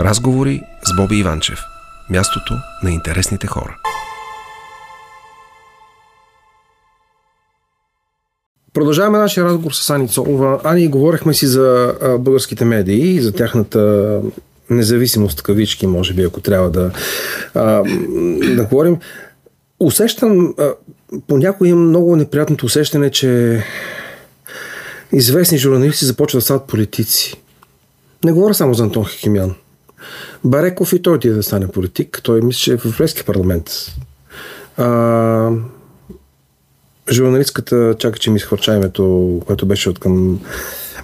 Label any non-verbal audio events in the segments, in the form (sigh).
Разговори с Боби Иванчев. Мястото на интересните хора. Продължаваме нашия разговор с Ани Цолова. Ани, говорихме си за българските медии и за тяхната независимост, кавички, може би, ако трябва да, а, да говорим. Усещам, понякога имам много неприятното усещане, че известни журналисти започват да стават политици. Не говоря само за Антон Хикимян. Бареков и той отиде да стане политик. Той мисля, че е в Европейския парламент. А, журналистката, чака, че ми изхвърча името, което беше от към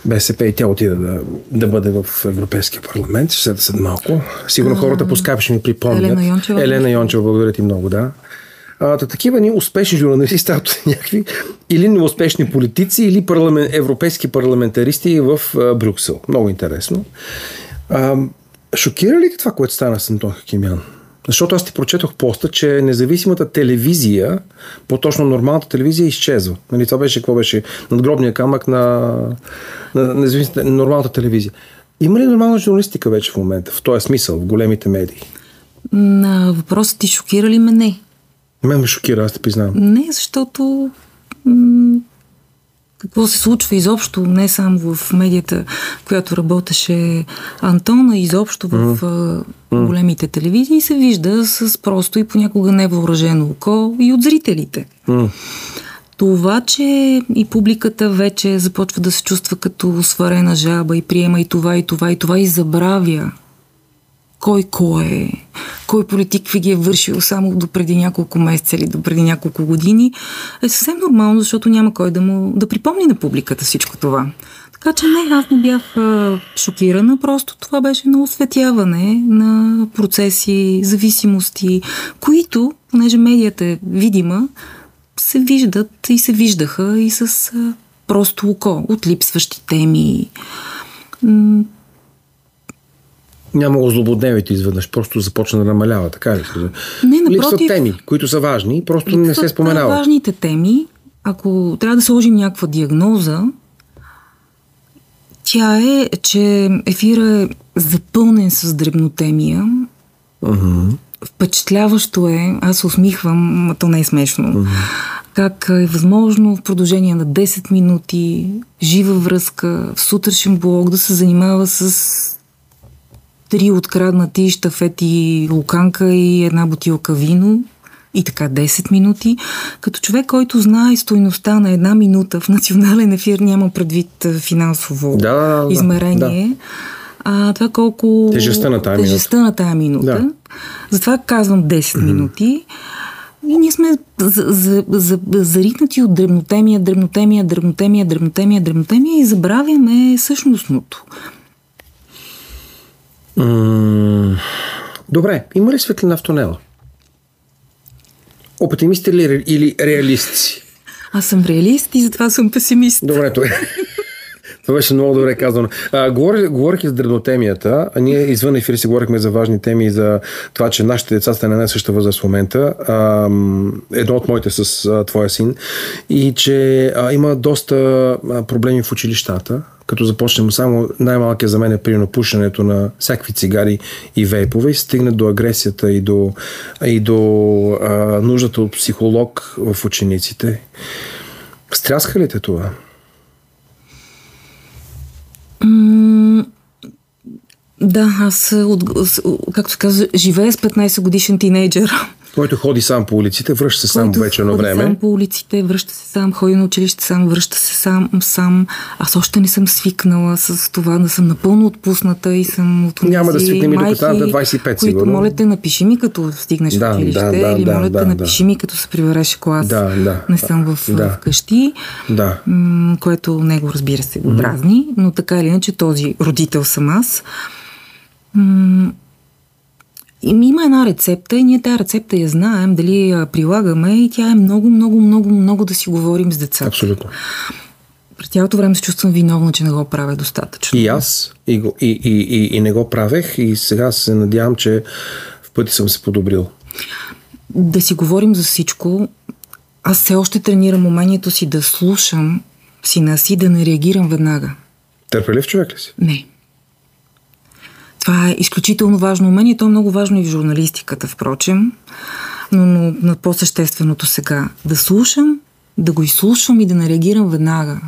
БСП и тя отида да, да бъде в Европейския парламент. Ще да след малко. Сигурно хората по скайп ще ми припомнят. Елена Йончева. Елена Йончева, благодаря ти много, да. А, такива ни успешни журналисти стават някакви или неуспешни политици, или парламент, европейски парламентаристи в а, Брюксел. Много интересно. А, шокира ли това, което стана с Антон Хакимян? Защото аз ти прочетох поста, че независимата телевизия, по-точно нормалната телевизия, изчезва. Нали, това беше, какво беше? Надгробния камък на, на независимата, нормалната телевизия. Има ли нормална журналистика вече в момента, в този смисъл, в големите медии? На въпросът ти шокира ли ме? Не. Мен ме шокира, аз те признавам. Не, защото м- какво се случва изобщо, не само в медията, в която работеше Антон, а изобщо в mm. големите телевизии, се вижда с просто и понякога невъоръжено око и от зрителите. Mm. Това, че и публиката вече започва да се чувства като сварена жаба и приема и това, и това, и това, и забравя кой кой е, кой политик ви ги е вършил само до преди няколко месеца или до преди няколко години, е съвсем нормално, защото няма кой да му да припомни на публиката всичко това. Така че не, аз не бях а, шокирана, просто това беше на осветяване на процеси, зависимости, които, понеже медията е видима, се виждат и се виждаха и с а, просто око от липсващи теми, няма го злободневите изведнъж, просто започна да намалява, така ли? Не, напротив. Липсват теми, които са важни, просто не се споменава. важните теми, ако трябва да сложим някаква диагноза, тя е, че ефира е запълнен с дребнотемия. Uh-huh. Впечатляващо е, аз усмихвам, а то не е смешно. Uh-huh. Как е възможно в продължение на 10 минути, жива връзка, в сутрешен блок да се занимава с три откраднати щафети луканка и една бутилка вино и така 10 минути. Като човек, който знае стойността на една минута в национален ефир, няма предвид финансово да, да, да, измерение. Да. А това колко... Тежестта на тая тежестта минута. на тая минута. Да. Затова казвам 10 mm-hmm. минути. И ние сме заритнати от дребнотемия, дребнотемия, дребнотемия, дребнотемия, дребнотемия и забравяме същностното. Добре, има ли светлина в тунела? Оптимисти или, или реалисти? Аз съм реалист и затова съм песимист. Добре, това, това беше много добре казано. А, говорих, говорих и за древнотемията, а ние извън ефир си говорихме за важни теми и за това, че нашите деца са на една съща възраст в момента. А, едно от моите с а, твоя син. И че а, има доста а, проблеми в училищата като започнем само най-малкият за мен е примерно пушенето на всякакви цигари и вейпове и стигне до агресията и до, и до а, нуждата от психолог в учениците. Стряска ли те това? да, аз, от, както казва, живея с 15 годишен тинейджър който ходи сам по улиците, връща се сам вечерно време. Сам по улиците, връща се сам, ходи на училище сам, връща се сам, сам. Аз още не съм свикнала с това, да съм напълно отпусната и съм от Няма да свикнем и докато станат 25, които сигурно. моля те, напиши ми като стигнеш да, в училище, да, да, или да, моля да, те, да, напиши да. ми като се прибереше клас. Да, да. Не съм в, да. в къщи, да. което него разбира се го дразни, но така или иначе този родител съм аз. Има една рецепта и ние тази рецепта я знаем, дали я прилагаме и тя е много, много, много, много да си говорим с децата. Абсолютно. През цялото време се чувствам виновна, че не го правя достатъчно. И аз, и, го, и, и, и, и не го правех и сега се надявам, че в пъти съм се подобрил. Да си говорим за всичко. Аз все още тренирам умението си да слушам сина си, да не реагирам веднага. Търпелив човек ли си? Не. Това е изключително важно умение. То е много важно и в журналистиката, впрочем. Но, но на по-същественото сега. Да слушам, да го изслушвам и да не реагирам веднага.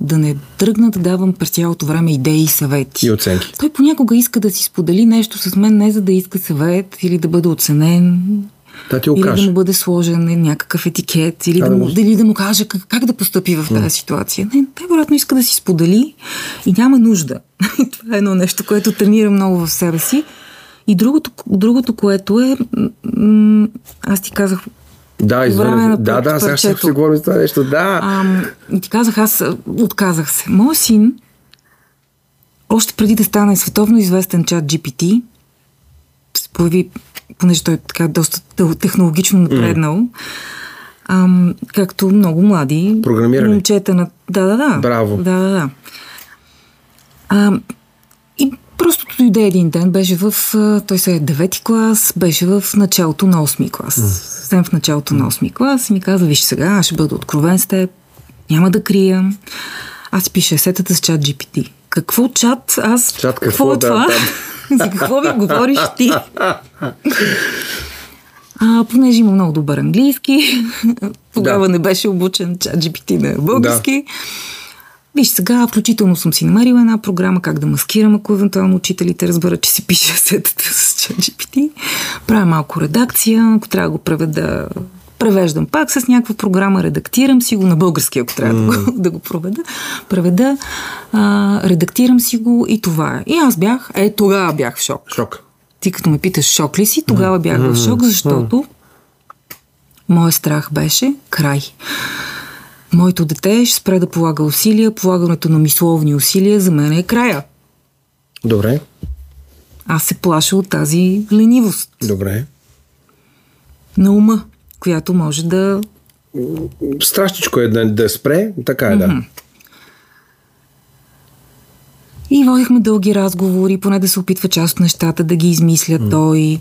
Да не тръгна да давам през цялото време идеи и съвети. И оценки. Той понякога иска да си сподели нещо с мен, не за да иска съвет или да бъде оценен. Да ти или да му бъде сложен някакъв етикет, или да, да, му, да. или да му каже как, как да постъпи в тази ситуация. Не, той вероятно иска да си сподели и няма нужда. (laughs) Това е едно нещо, което тренирам много в себе си. И другото, другото което е, м- аз ти казах Да, извън. Да, да, сега ще си говорим за това нещо. Да. И ти казах, аз а, отказах се. Моят син, още преди да стане световно известен чат GPT, появи, понеже той е така доста технологично напреднал, ам, както много млади Програмиране. момчета на... Да, да, да. Браво. Да, да, да. Ам, и просто дойде един ден, беше в... а, Той се е девети клас, беше в началото на 8 клас. Съвсем в началото на 8 клас ми каза, виж сега, аз ще бъда откровен с теб, няма да крия. Аз пиша есетата с чат GPT. Какво чат? Аз... Чат какво, е да, това? (laughs) (laughs) За какво ми говориш ти? А, понеже има много добър английски, (laughs) тогава Да. не беше обучен чат GPT на български. Виж, сега включително съм си намерила една програма как да маскирам, ако евентуално учителите разберат, че си пише сетата с ChatGPT. Правя малко редакция, ако трябва да го преведа, превеждам пак с някаква програма, редактирам си го на български, ако трябва mm. да, го, да го проведа. Преведа, а, редактирам си го и това е. И аз бях, е, тогава бях в шок. Шок. Ти като ме питаш шок ли си, тогава бях в шок, защото моят страх беше край. Моето дете ще спре да полага усилия, полагането на мисловни усилия за мен е края. Добре. Аз се плаша от тази ленивост Добре. на ума, която може да... Страшничко е да, да спре, така е, да. И водихме дълги разговори, поне да се опитва част от нещата да ги измисля той.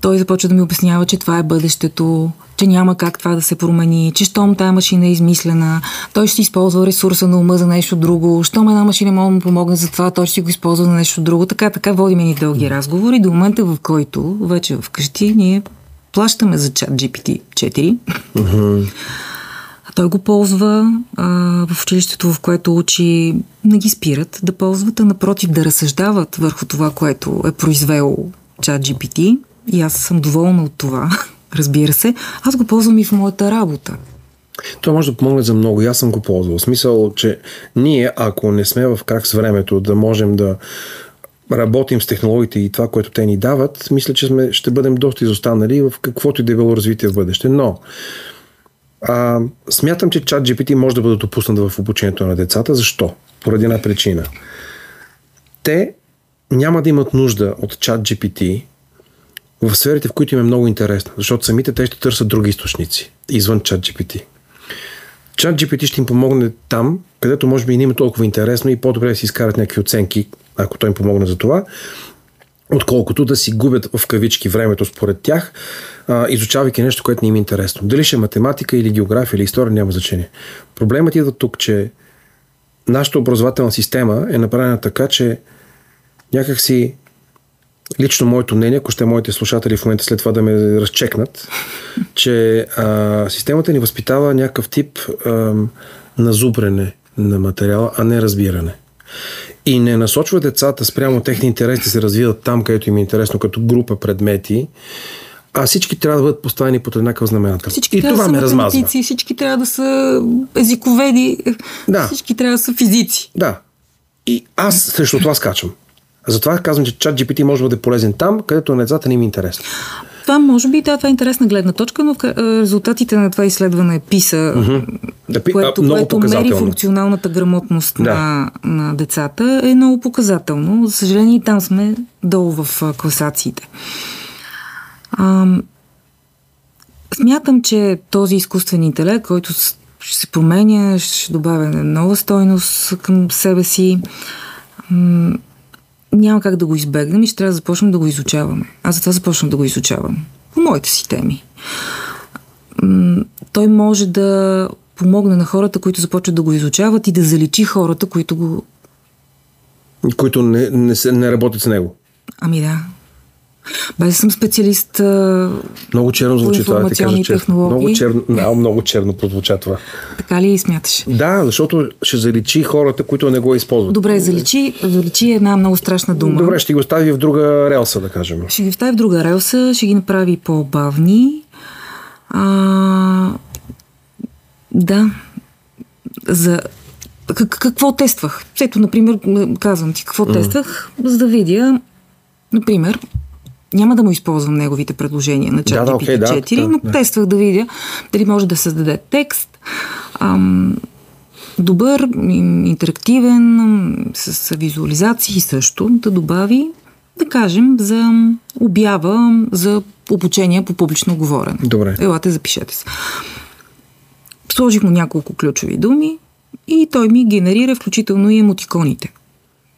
Той започва да ми обяснява, че това е бъдещето, че няма как това да се промени, че щом тая машина е измислена, той ще използва ресурса на ума за нещо друго, щом една машина може да му помогне за това, той ще го използва за нещо друго. Така, така водим ни дълги разговори до момента, в който вече вкъщи ние плащаме за чат GPT 4. А той го ползва а, в училището, в което учи, не ги спират да ползват, а напротив да разсъждават върху това, което е произвел чат GPT. И аз съм доволна от това, (laughs) разбира се. Аз го ползвам и в моята работа. Това може да помогне за много. Аз съм го ползвал. В смисъл, че ние, ако не сме в крак с времето, да можем да работим с технологиите и това, което те ни дават, мисля, че сме, ще бъдем доста изостанали в каквото и да е било развитие в бъдеще. Но а, смятам, че чат GPT може да бъде допуснат в обучението на децата. Защо? Поради една причина. Те няма да имат нужда от чат GPT в сферите, в които им е много интересно, защото самите те ще търсят други източници, извън чат GPT. Чат GPT ще им помогне там, където може би не им е толкова интересно и по-добре да си изкарат някакви оценки, ако той им помогне за това, отколкото да си губят в кавички времето според тях, изучавайки нещо, което не им е интересно. Дали ще е математика или география или история, няма значение. Проблемът идва тук, че нашата образователна система е направена така, че някакси лично моето мнение, ако ще моите слушатели в момента след това да ме разчекнат, че а, системата ни възпитава някакъв тип а, назубрене на материала, а не разбиране. И не насочва децата спрямо техни интереси да се развиват там, където им е интересно, като група предмети, а всички трябва да бъдат поставени под еднакъв знаменател. Всички И трябва това да ме размазва. всички трябва да са езиковеди, Да. всички трябва да са физици. Да. И аз срещу това скачам. Затова казвам, че чат GPT може да бъде полезен там, където на децата не им е интересно. Това може би, да, това е интересна гледна точка, но резултатите на това изследване ПИСА, Да, пи- което, а, което мери функционалната грамотност Да. на, на децата, е много показателно. За съжаление, и там сме долу в а, класациите. Ам, смятам, че този изкуствен интелект, който ще се променя, ще добавя нова стойност към себе си, няма как да го избегнем и ще трябва да започнем да го изучаваме. Аз затова започнах да го изучавам. По моите си теми. Той може да помогне на хората, които започват да го изучават и да заличи хората, които го... Които не, не, се, не работят с него. Ами да. Без да съм специалист много черно звучи това, да кажа, технологии. Много черно, да, много черно прозвуча това. Така ли смяташ? Да, защото ще заличи хората, които не го използват. Добре, заличи, заличи една много страшна дума. Добре, ще ги остави в друга релса, да кажем. Ще ги остави в друга релса, ще ги направи по-бавни. А, да. За какво тествах? Ето, например, казвам ти какво mm. тествах, за да видя, например, няма да му използвам неговите предложения на ChatGPT да, да, okay, 4, да, но да. тествах да видя дали може да създаде текст. Ам, добър, интерактивен, с визуализации също, да добави, да кажем, за обява за обучение по публично говорене. Добре. Елате, запишете се. Сложих му няколко ключови думи и той ми генерира включително и емотиконите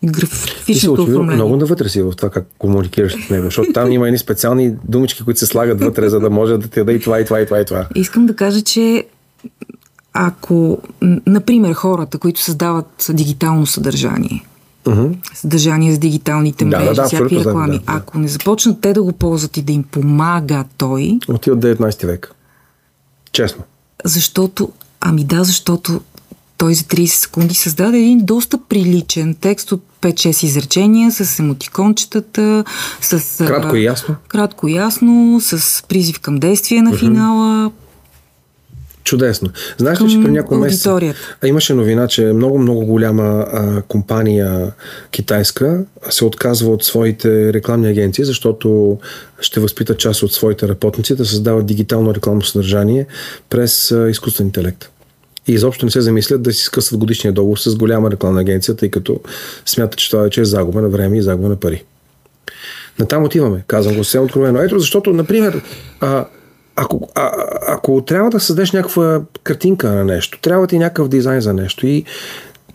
графичното оформление. Много навътре си в това как комуникираш с него, защото там има едни специални думички, които се слагат вътре, за да може да ти даде и това, и това, и това, и това. Искам да кажа, че ако, например, хората, които създават дигитално съдържание, uh-huh. съдържание с дигиталните мрежи, да, да, да, всякакви реклами, да, да. ако не започнат те да го ползват и да им помага той... Оти от 19 век. Честно. Защото, ами да, защото той за 30 секунди създаде един доста приличен текст от 5-6 изречения с емотикончетата, с... Кратко и ясно. Кратко и ясно, с призив към действие на финала. Чудесно. Знаеш ли, че при няколко месеца имаше новина, че много, много голяма а, компания китайска се отказва от своите рекламни агенции, защото ще възпита част от своите работници да създават дигитално рекламно съдържание през а, изкуствен интелект и изобщо не се замислят да си скъсват годишния договор с голяма рекламна агенция, тъй като смятат, че това вече е загуба на време и загуба на пари. Натам отиваме, казвам го съвсем откровено. Ето защото, например, а, ако, а, ако трябва да създадеш някаква картинка на нещо, трябва ти някакъв дизайн за нещо и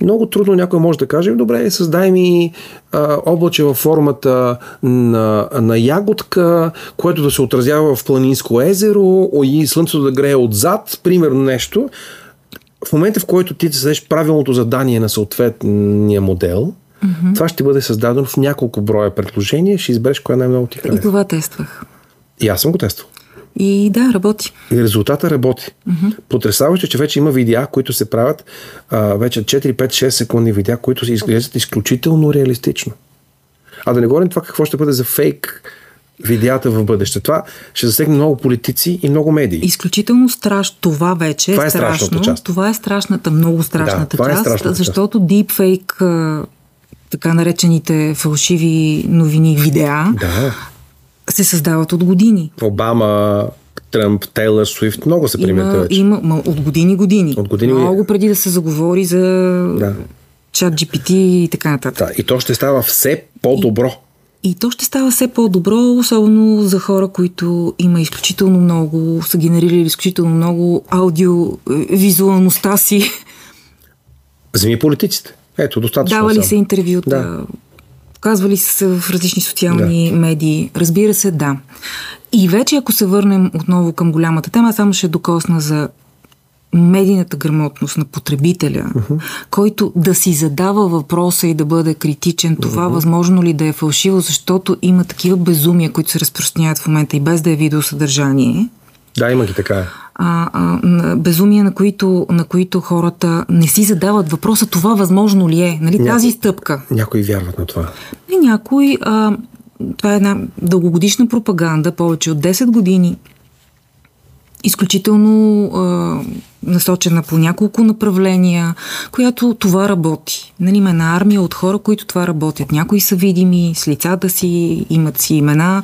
много трудно някой може да каже, добре, създай ми а, облаче във формата на, на ягодка, което да се отразява в планинско езеро и слънцето да грее отзад, примерно нещо в момента, в който ти създадеш правилното задание на съответния модел, mm-hmm. това ще бъде създадено в няколко броя предложения, ще избереш кое най-много ти харесва. И това тествах. И аз съм го тествал. И да, работи. И резултата работи. Mm-hmm. Потрясаващо, че вече има видеа, които се правят а, вече 4, 5, 6 секундни видеа, които се изглеждат изключително реалистично. А да не говорим това какво ще бъде за фейк видеята в бъдеще. Това ще засегне много политици и много медии. Изключително страшно. Това вече това е, страшно. Част. Това е страшната, много страшната да, е част, е страшната защото deepfake, така наречените фалшиви новини видеа, да. се създават от години. Обама, Тръмп, Тейлър, Суифт, много се примете вече. Има, ма, от години години. От години Много преди да се заговори за да. чат GPT и така нататък. Да, и то ще става все по-добро. И то ще става все по-добро, особено за хора, които има изключително много, са генерирали изключително много аудиовизуалността си. Вземи политиците. Ето, достатъчно. Давали се интервюта, да. казвали се в различни социални да. медии. Разбира се, да. И вече, ако се върнем отново към голямата тема, само ще докосна за медийната грамотност на потребителя, uh-huh. който да си задава въпроса и да бъде критичен, това uh-huh. възможно ли да е фалшиво, защото има такива безумия, които се разпространяват в момента и без да е видеосъдържание. Да, има ги така. А, а, безумия, на които, на които хората не си задават въпроса, това възможно ли е? Нали, някой, тази стъпка. Някои вярват на това. И някой. А, това е една дългогодишна пропаганда, повече от 10 години изключително а, насочена по няколко направления, която това работи. Нали, има една армия от хора, които това работят. Някои са видими, с лицата си, имат си имена,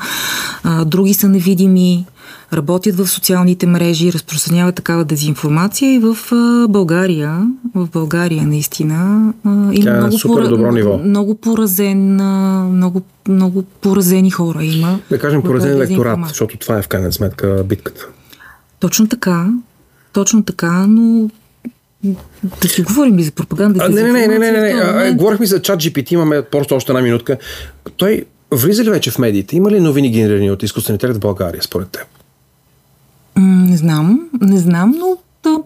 а, други са невидими, работят в социалните мрежи, разпространяват такава дезинформация и в а, България, в България наистина а, има е много, супер добро ниво. много поразен, много, много поразени хора има. Да кажем поразен електорат, защото това е в крайна сметка битката. Точно така, точно така, но да си говорим ли за пропаганда? А, не, не, не, не, не, не, не. Говорихме за чат GPT, имаме просто още една минутка. Той влиза ли вече в медиите? Има ли новини генерирани от изкуствен интелект в България, според теб? не знам, не знам, но да.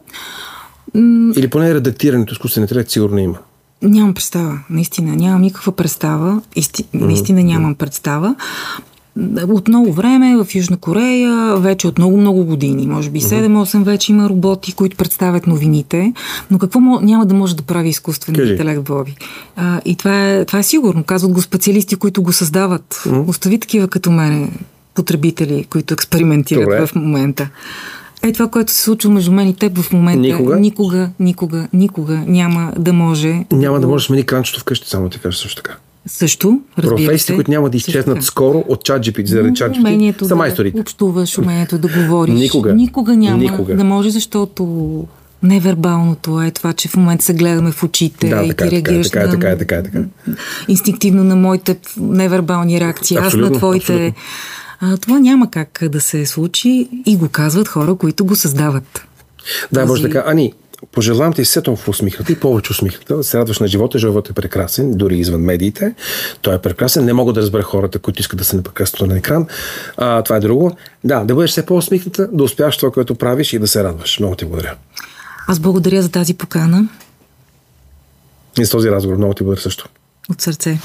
Или поне редактирането изкуствен интелект сигурно има. Нямам представа, наистина. Нямам никаква представа. Исти... Наистина нямам представа. От много време в Южна Корея, вече от много-много години, може би 7-8 вече има роботи, които представят новините, но какво няма да може да прави изкуственият интелект, Боби? А, и това е, това е сигурно, казват го специалисти, които го създават. Mm-hmm. Остави такива като мене, потребители, които експериментират Добре. в момента. Е това, което се случва между мен и теб в момента. Никога? Никога, никога, никога няма да може. Няма да може да смени кранчето вкъщи, само ти кажа също така. Също, Професии, които няма да изчезнат скоро от чат GPT, заради чат GPT, умението са майсторите. Да общуваш, умението да говориш. Никога. Никога няма Никога. да може, защото невербалното е това, че в момента се гледаме в очите да, и така, ти реагираш така, така, така, така, така. инстинктивно на моите невербални реакции, абсолютно, аз на твоите. Абсолютно. А, това няма как да се случи и го казват хора, които го създават. Да, Този... може така. Ани, пожелавам ти все толкова усмихната и повече усмихната, да се радваш на живота. Животът е прекрасен, дори извън медиите. Той е прекрасен. Не мога да разбера хората, които искат да се непрекъснато на екран. А, това е друго. Да, да бъдеш все по-усмихната, да успяваш това, което правиш и да се радваш. Много ти благодаря. Аз благодаря за тази покана. И с този разговор. Много ти благодаря също. От сърце.